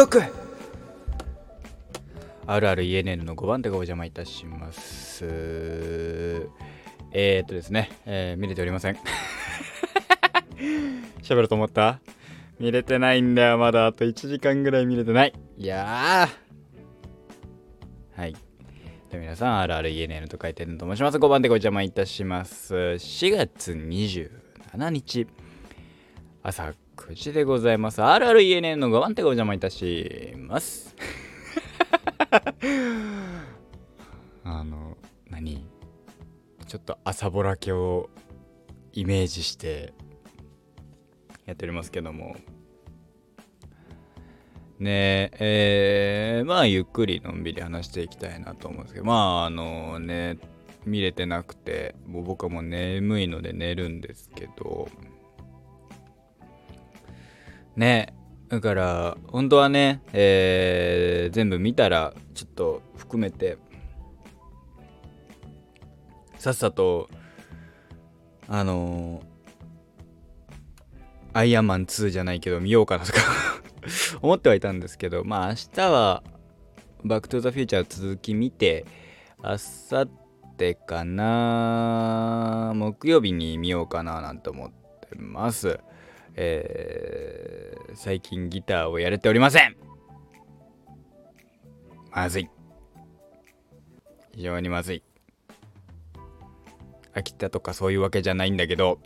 ドックあるある ENN の5番手がお邪魔いたします。えー、っとですね、えー、見れておりません。喋ると思った？見れてないんだよ。まだあと1時間ぐらい見れてない。いやはい。で皆さん、あるある ENN と書いてると申します。5番でご邪魔いたします。4月27日、朝9時でございます。あるある ENN の5番手ご邪魔いたします。あの、何？ちょっと朝ぼらけをイメージしてやっておりますけども、ねえー、まあゆっくりのんびり話していきたいなと思うんですけどまああのね見れてなくてもう僕はもう眠いので寝るんですけどねだから本当はね、えー、全部見たらちょっと含めてさっさとあのアイアンマン2じゃないけど見ようかなとか 思ってはいたんですけど、まあ明日はバックトゥザフューチャー続き見て、あさってかな、木曜日に見ようかななんて思ってます。えー、最近ギターをやれておりませんまずい。非常にまずい。飽きたとかそういうわけじゃないんだけど、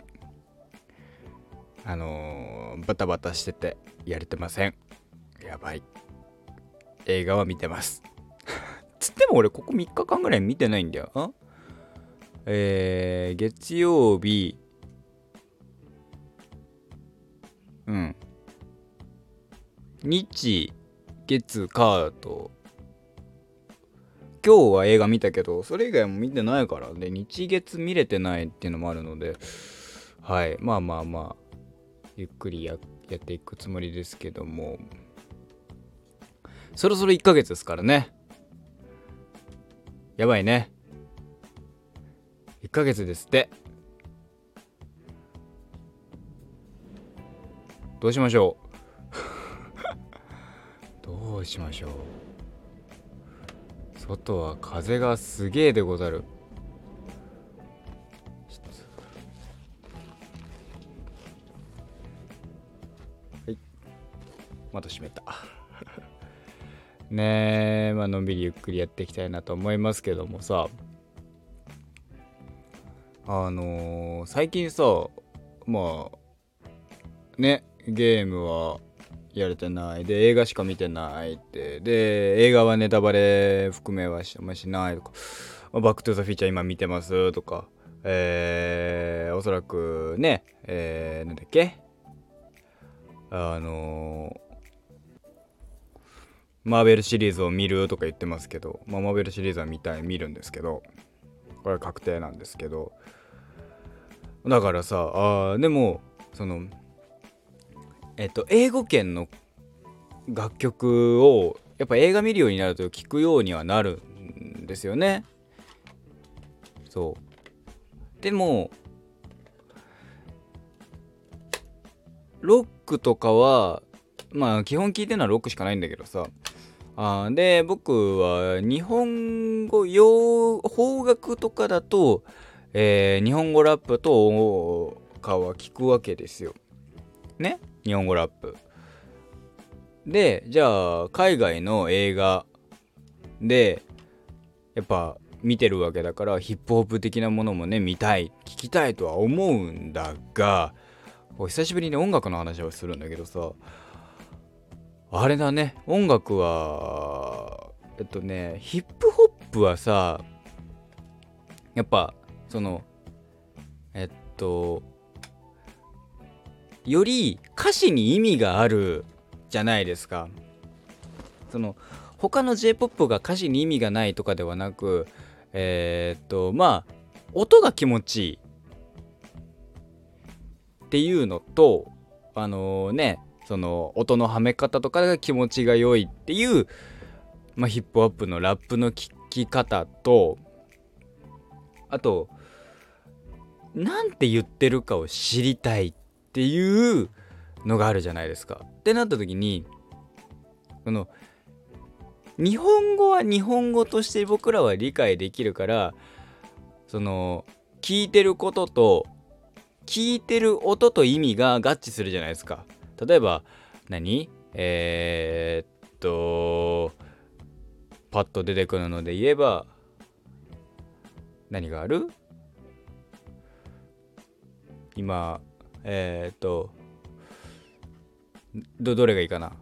あのー、バタバタしててやれてません。やばい。映画は見てます。つっても俺ここ3日間ぐらい見てないんだよ。んえー、月曜日、うん。日、月、火と、今日は映画見たけど、それ以外も見てないからで、日月見れてないっていうのもあるので、はい。まあまあまあ、ゆっくりややっていくつもりですけども。そろそろ1ヶ月ですからね。やばいね。1ヶ月ですって。どうしましょう？どうしましょう？外は風がすげえでござる。窓閉めた。ねえまあのんびりゆっくりやっていきたいなと思いますけどもさ。あのー、最近さまあねゲームはやれてない。で映画しか見てないって。で映画はネタバレ含めはししないとか「バック・トゥ・ザ・フィーチャー今見てます」とか。えー、おそらくねえー、なんだっけ？あのマーベルシリーズを見るとか言ってますけど、まあ、マーベルシリーズは見たい見るんですけど。これは確定なんですけど。だからさあでもそのえっと英語圏の楽曲をやっぱ映画見るようになると聴くようにはなるんですよね。そう。でもロックとかはまあ基本聴いてるのはロックしかないんだけどさ。あで僕は日本語洋邦楽とかだと、えー、日本語ラップとかは聞くわけですよ。ね？日本語ラップ。でじゃあ海外の映画でやっぱ見てるわけだからヒップホップ的なものもね見たい聞きたいとは思うんだが久しぶりに音楽の話をするんだけどさあれだね音楽はえっとねヒップホップはさやっぱそのえっとより歌詞に意味があるじゃないですか。その他の J-POP が歌詞に意味がないとかではなくえー、っとまあ音が気持ちいいっていうのとあのー、ねその音のはめ方とかが気持ちが良いっていう、まあ、ヒップホップのラップの聴き方とあと何て言ってるかを知りたいっていうのがあるじゃないですか。ってなった時にその日本語は日本語として僕らは理解できるからその聞いてることと聞いてる音と意味が合致するじゃないですか。例えば何？えー、っとパッと出てくるので言えば何がある？今えー、っとどどれがいいかな？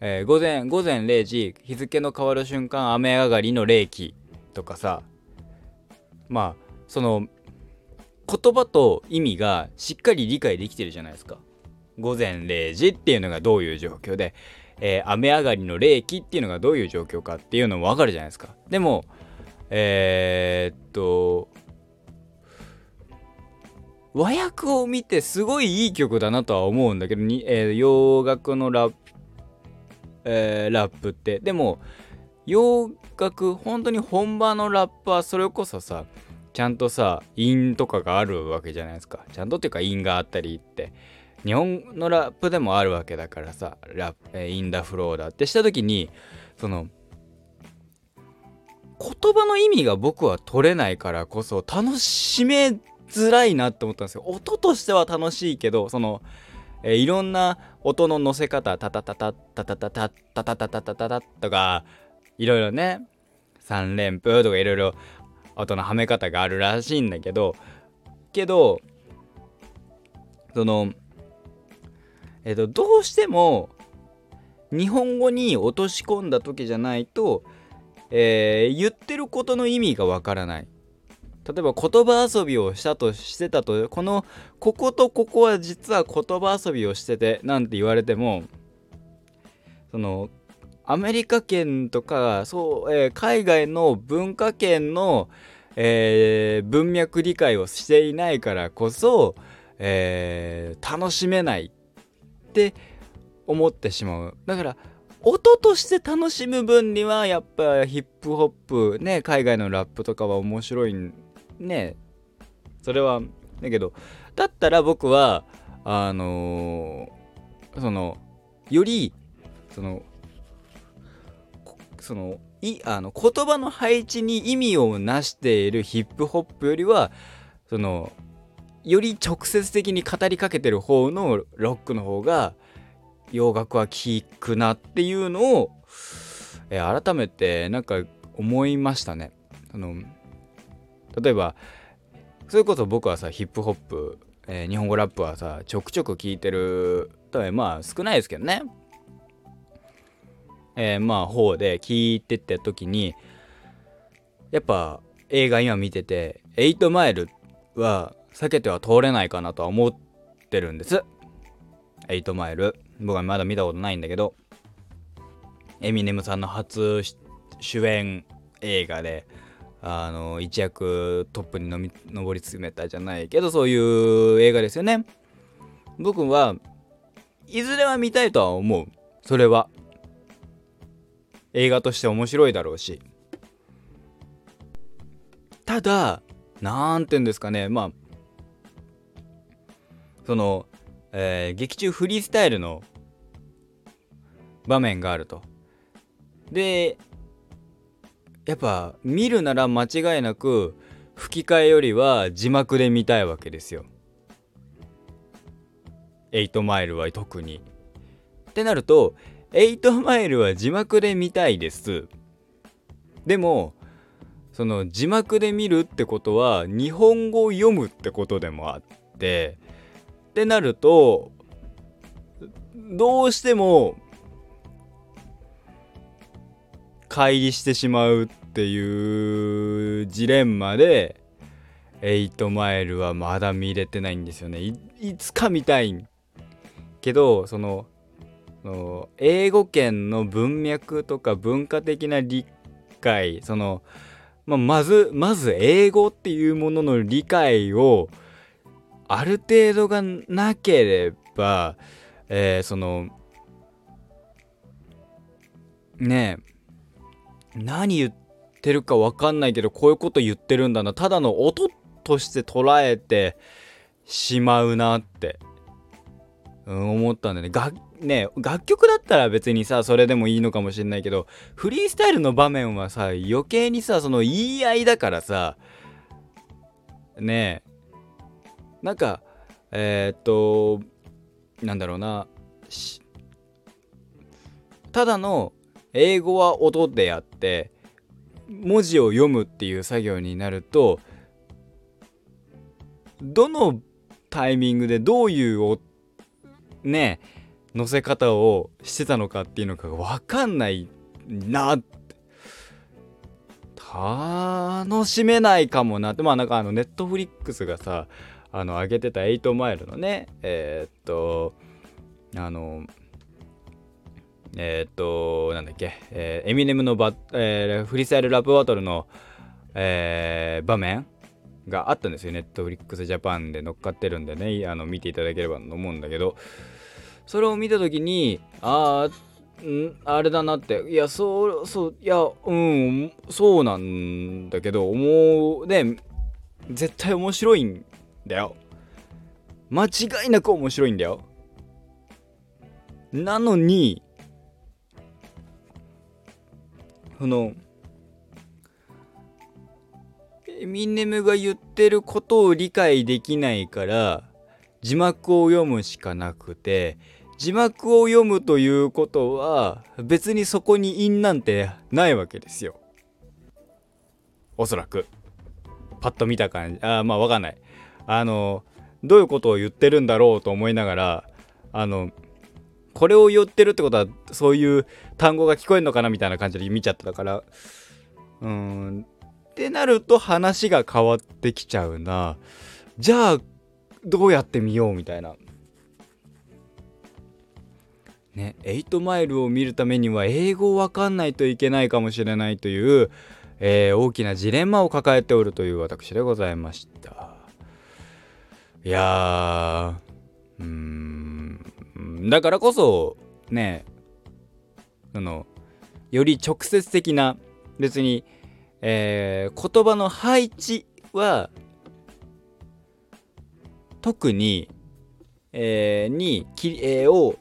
えー、午前午前0時日付の変わる瞬間雨上がりの冷気とかさまあその言葉と意味がしっかり理解できてるじゃないですか。午前0時っていうのがどういう状況で、えー、雨上がりの冷気っていうのがどういう状況かっていうのもわかるじゃないですか。でも、えー、っと、和訳を見てすごいいい曲だなとは思うんだけど、にえー、洋楽のラップ、えー、ラップって。でも、洋楽、本当に本場のラップはそれこそさ、ちゃんとさ、韻とかがあるわけじゃないですか。ちゃんとっていうか韻があったりって。日本のラップでもあるわけだからさ、ラップ、えインダフローだってした時に、その、言葉の意味が僕は取れないからこそ楽しめづらいなって思ったんですよ。音としては楽しいけど、その、えー、いろんな音の乗せ方、タタタタタタタタタタタタタタタとか、いろいろね、3連符とかいろいろ音のはめ方があるらしいんだけどけどそのえっとどうしても日本語に落とし込んだ時じゃないと、えー、言ってることの意味がわからない例えば言葉遊びをしたとしてたとこのこことここは実は言葉遊びをしててなんて言われてもそのアメリカ圏とかそう、えー、海外の文化圏の、えー、文脈理解をしていないからこそ、えー、楽しめないって思ってしまう。だから音として楽しむ分にはやっぱヒップホップね海外のラップとかは面白いんねそれはだけどだったら僕はあのー、そのよりそのそのいあの言葉の配置に意味をなしているヒップホップよりはそのより直接的に語りかけてる方のロックの方が洋楽は聴くなっていうのを、え、改めてなんか思いましたね。あの例えばそれこそ僕はさヒップホップ、えー、日本語ラップはさちょくちょく聴いてるまあ少ないですけどね。えー、まあ方で聞いてった時にやっぱ映画今見てて8マイルは避けては通れないかなとは思ってるんです。8マイル。僕はまだ見たことないんだけどエミネムさんの初主演映画であの一躍トップにのみ上り詰めたじゃないけどそういう映画ですよね。僕はいずれは見たいとは思う。それは映画として面白いだろうし。ただ何て言うんですかね。まあその、えー、劇中フリースタイルの場面があると。でやっぱ見るなら間違いなく吹き替えよりは字幕で見たいわけですよ。8マイルは特に。ってなると8マイルは字幕で見たいです。でも、その字幕で見るってことは日本語を読むってことでもあって、ってなると、どうしても、乖離してしまうっていうジレンマで、8マイルはまだ見れてないんですよね。いつか見たいけど、その、の英語圏の文脈とか文化的な理解その、まあ、まずまず英語っていうものの理解をある程度がなければ、えー、そのねえ何言ってるか分かんないけどこういうこと言ってるんだな。ただの音として捉えてしまうなって。うん、思ったんだよね。がね楽曲だったら別にさそれでもいいのかもしれないけどフリースタイルの場面はさ余計にさその言い合いだからさねえなんかえー、っとなんだろうなただの英語は音であって文字を読むっていう作業になるとどのタイミングでどういうね乗せ方をしてたのかっていうのが分かんないなって。楽しめないかもなって。まあなんかあのネットフリックスがさあの上げてた8マイルのねえー、っとあのえー、っとなんだっけ、えー、エミネムのバ、えー、フリースタイルラップバトルの、えー、場面があったんですよ。ネットフリックスジャパンで乗っかってるんでね。あの見ていただければと思うんだけど。それを見た時にああん？あれだなって。いやそうそういやうんそうなんだけど思うね絶対面白いんだよ。間違いなく面白いんだよ。なのにそのエミネムが言ってることを理解できないから字幕を読むしかなくて字幕を読むということは別にそこに因なんてないわけですよ。おそらく。パッと見た感じ。あまあわかんない。あのどういうことを言ってるんだろうと思いながらあのこれを言ってるってことはそういう単語が聞こえるのかなみたいな感じで見ちゃってたから。うん。ってなると話が変わってきちゃうな。じゃあどうやってみようみたいな。ね8マイルを見るためには英語わかんないといけないかもしれないという、えー、大きなジレンマを抱えておるという私でございました。いやーうん。だからこそねそのより直接的な別に、えー、言葉の配置は特に、えー、にき、えー、を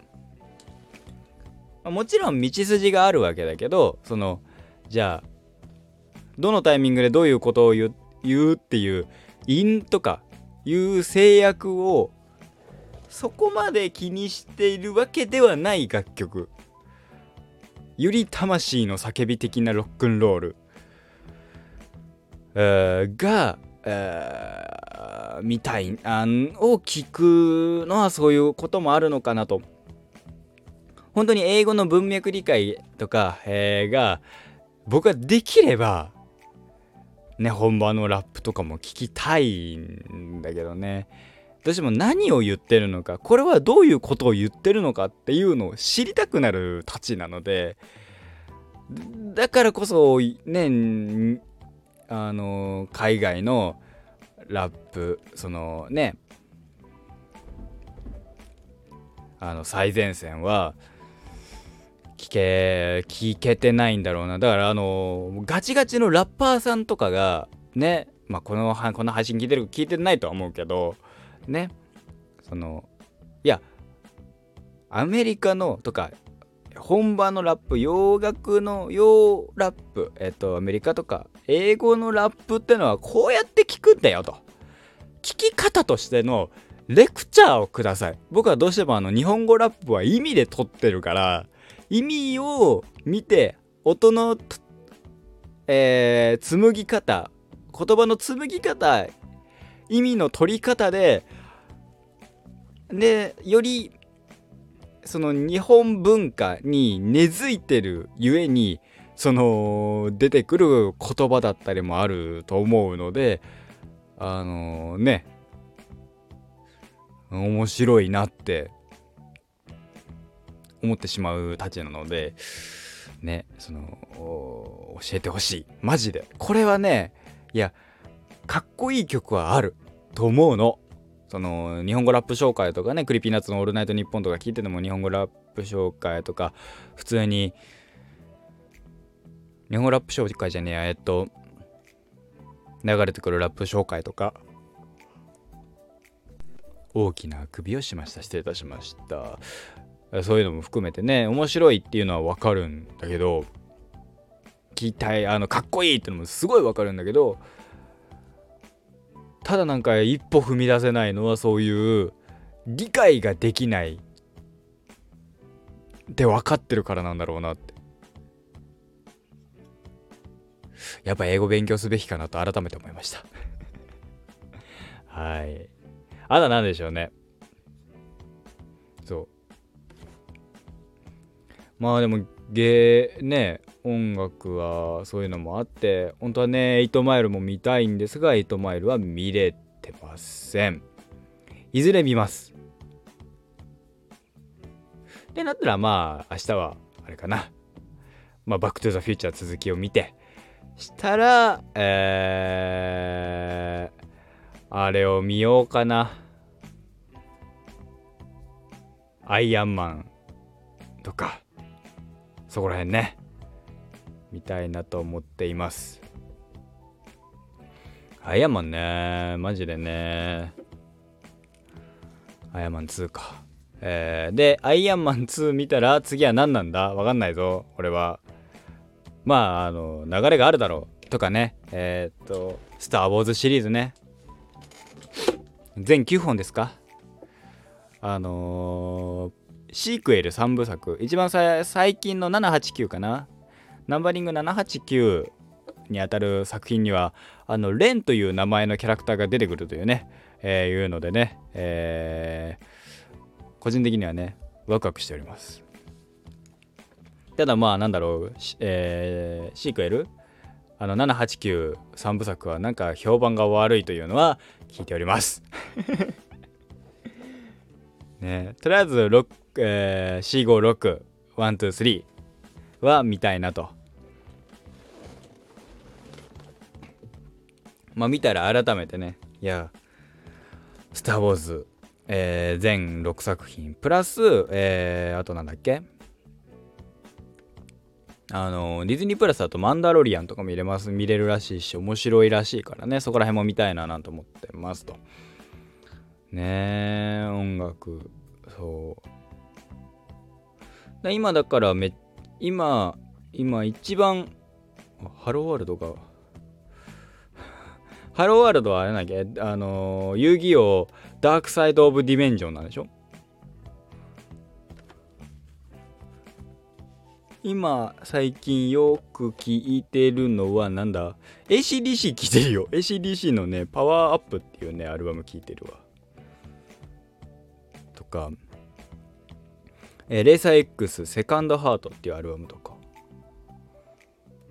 もちろん道筋があるわけだけどそのじゃあどのタイミングでどういうことを言うっていう因とかいう制約をそこまで気にしているわけではない楽曲。より魂の叫び的なロックンロール、えー、が、えー、みたいあを聞くのはそういうこともあるのかなと。本当に英語の文脈理解とか、えー、が僕はできればね本場のラップとかも聞きたいんだけどね。どうしても何を言ってるのかこれはどういうことを言ってるのかっていうのを知りたくなるたちなのでだからこそねあの海外のラップそのねあの最前線は聞け聞けてないんだろうな。だからあのガチガチのラッパーさんとかがねまあこのこの配信聞いてる聞いてないとは思うけどね。そのいやアメリカのとか本場のラップ洋楽の洋ラップえっとアメリカとか英語のラップってのはこうやって聞くんだよと。聞き方としてのレクチャーをください。僕はどうしてもあの日本語ラップは意味で撮ってるから意味を見て音のえー、紡ぎ方言葉の紡ぎ方意味の取り方ででよりその日本文化に根付いてるゆえにその出てくる言葉だったりもあると思うのであのー、ね。面白いなって思ってしまうたちなのでねその教えてほしい。マジで。これはねいやかっこいい曲はあると思うの。その日本語ラップ紹介とかね Creepy Nuts の「オールナイトニッポン」とか聞いてても日本語ラップ紹介とか普通に日本語ラップ紹介じゃねえやえっと流れてくるラップ紹介とか大きな首をしました失礼いたしましたそういうのも含めてね面白いっていうのはわかるんだけど聞きたいあのかっこいいってのもすごいわかるんだけどただなんか一歩踏み出せないのはそういう理解ができないって分かってるからなんだろうなって。やっぱ英語勉強すべきかなと改めて思いました。はい。あと何でしょうね。そう。まあでも芸ね音楽はそういうのもあって本当はね8マイルも見たいんですが8マイルは見れてません。いずれ見ます。でなったらまあ明日はあれかな。まあバックトゥザフューチャー続きを見て。したらえー、あれを見ようかな。アイアンマンとか。そこら辺ね。見たいなと思っています。アイアンマンね。マジでね。アイアンマン2か。えー、でアイアンマン2見たら次は何なんだ？わかんないぞ俺は。まああの流れがあるだろう。とかね。えー、っと「スター・ウォーズ」シリーズね。全9本ですか？あのー、シークエル3部作。一番最近の789かな。ナンバリング789にあたる作品にはあのレンという名前のキャラクターが出てくるというね、えー、いうのでね、えー、個人的にはねワクワクしております。ただまあなんだろう、えー、シークエル？あの789 3部作はなんか評判が悪いというのは聞いております。ねとりあえず6、えー、456 123は見たいなと。まあ見たら改めてね。いや「スター・ウォーズ」えー、全6作品。プラス、えー、あとなんだっけ？あのディズニープラスだと「マンダロリアン」とかも見れます。見れるらしいし面白いらしいからね。そこら辺も見たいななんて思ってますと。ねえ音楽。そう。今だからめ今今一番 Hello World が Hello World はあれなきゃあのー、遊戯王 Dark Side of Dimensions なんでしょ？今最近よく聞いてるのはなんだ？ACDC 聞いてるよ。ACDC のねパワーアップっていうねアルバム聞いてるわ。とかえー、レーサー X セカンドハートっていうアルバムとか。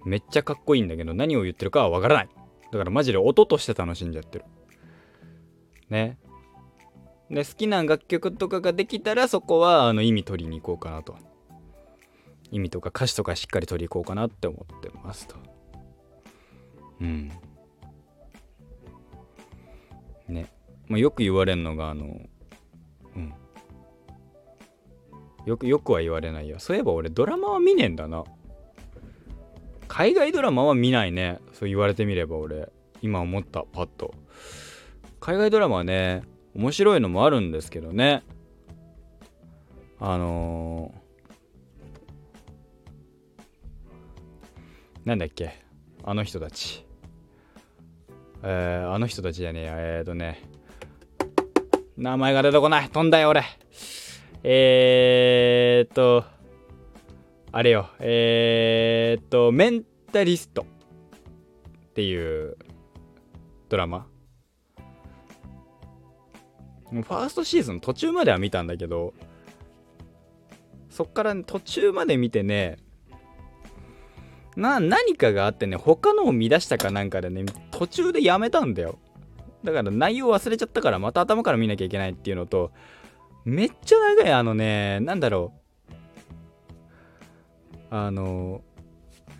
めっちゃかっこいいんだけど何を言ってるかはわからない。だからマジで音として楽しんじゃってる。ね。で、好きな楽曲とかができたらそこはあの意味取りに行こうかなと。意味とか歌詞とかしっかり取り行こうかなって思ってますと。うん。ね。まあ、よく言われるのがあの、うん。よくよくは言われないよ。そういえば俺ドラマは見ねえんだな。海外ドラマは見ないね。そう言われてみれば俺。今思ったパッと。海外ドラマはね面白いのもあるんですけどね。あのー、なんだっけ。あの人たち。えー、あの人たちじゃねえや。えー、っとね。名前が出てこない。飛んだよ俺。えー、っとあれよ、えー、っと、メンタリストっていうドラマ。ファーストシーズン途中までは見たんだけど、そっから、ね、途中まで見てね、な、何かがあってね、他のを見出したかなんかでね、途中でやめたんだよ。だから内容忘れちゃったからまた頭から見なきゃいけないっていうのと、めっちゃ長い、あのね、なんだろう。あの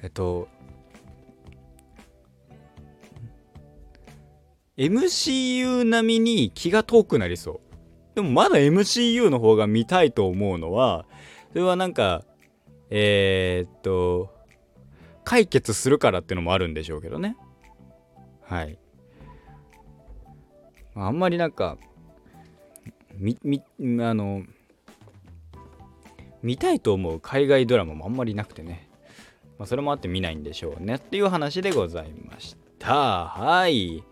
えっと MCU 並みに気が遠くなりそう。でもまだ MCU の方が見たいと思うのはそれはなんかえー、っと解決するからってのもあるんでしょうけどね。はい。あんまりなんかみみあの見たいと思う海外ドラマもあんまりなくてね、まあ、それもあって見ないんでしょうねっていう話でございました。はい。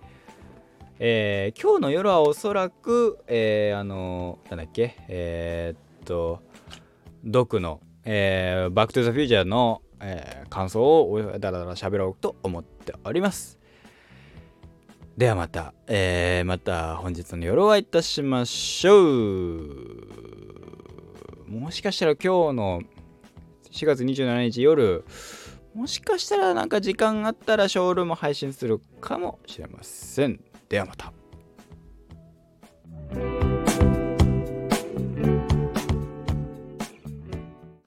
えー、今日の夜はおそらく、えー、あのなんだっけえー、っとドクの、えー、バックトゥザフューチャーの、えー、感想をだらだら喋ろうと思っております。ではまた、えー、また本日の夜お会いいたしましょう。もしかしたら今日の4月27日夜、もしかしたらなんか時間があったらショールーム配信するかもしれません。ではまた。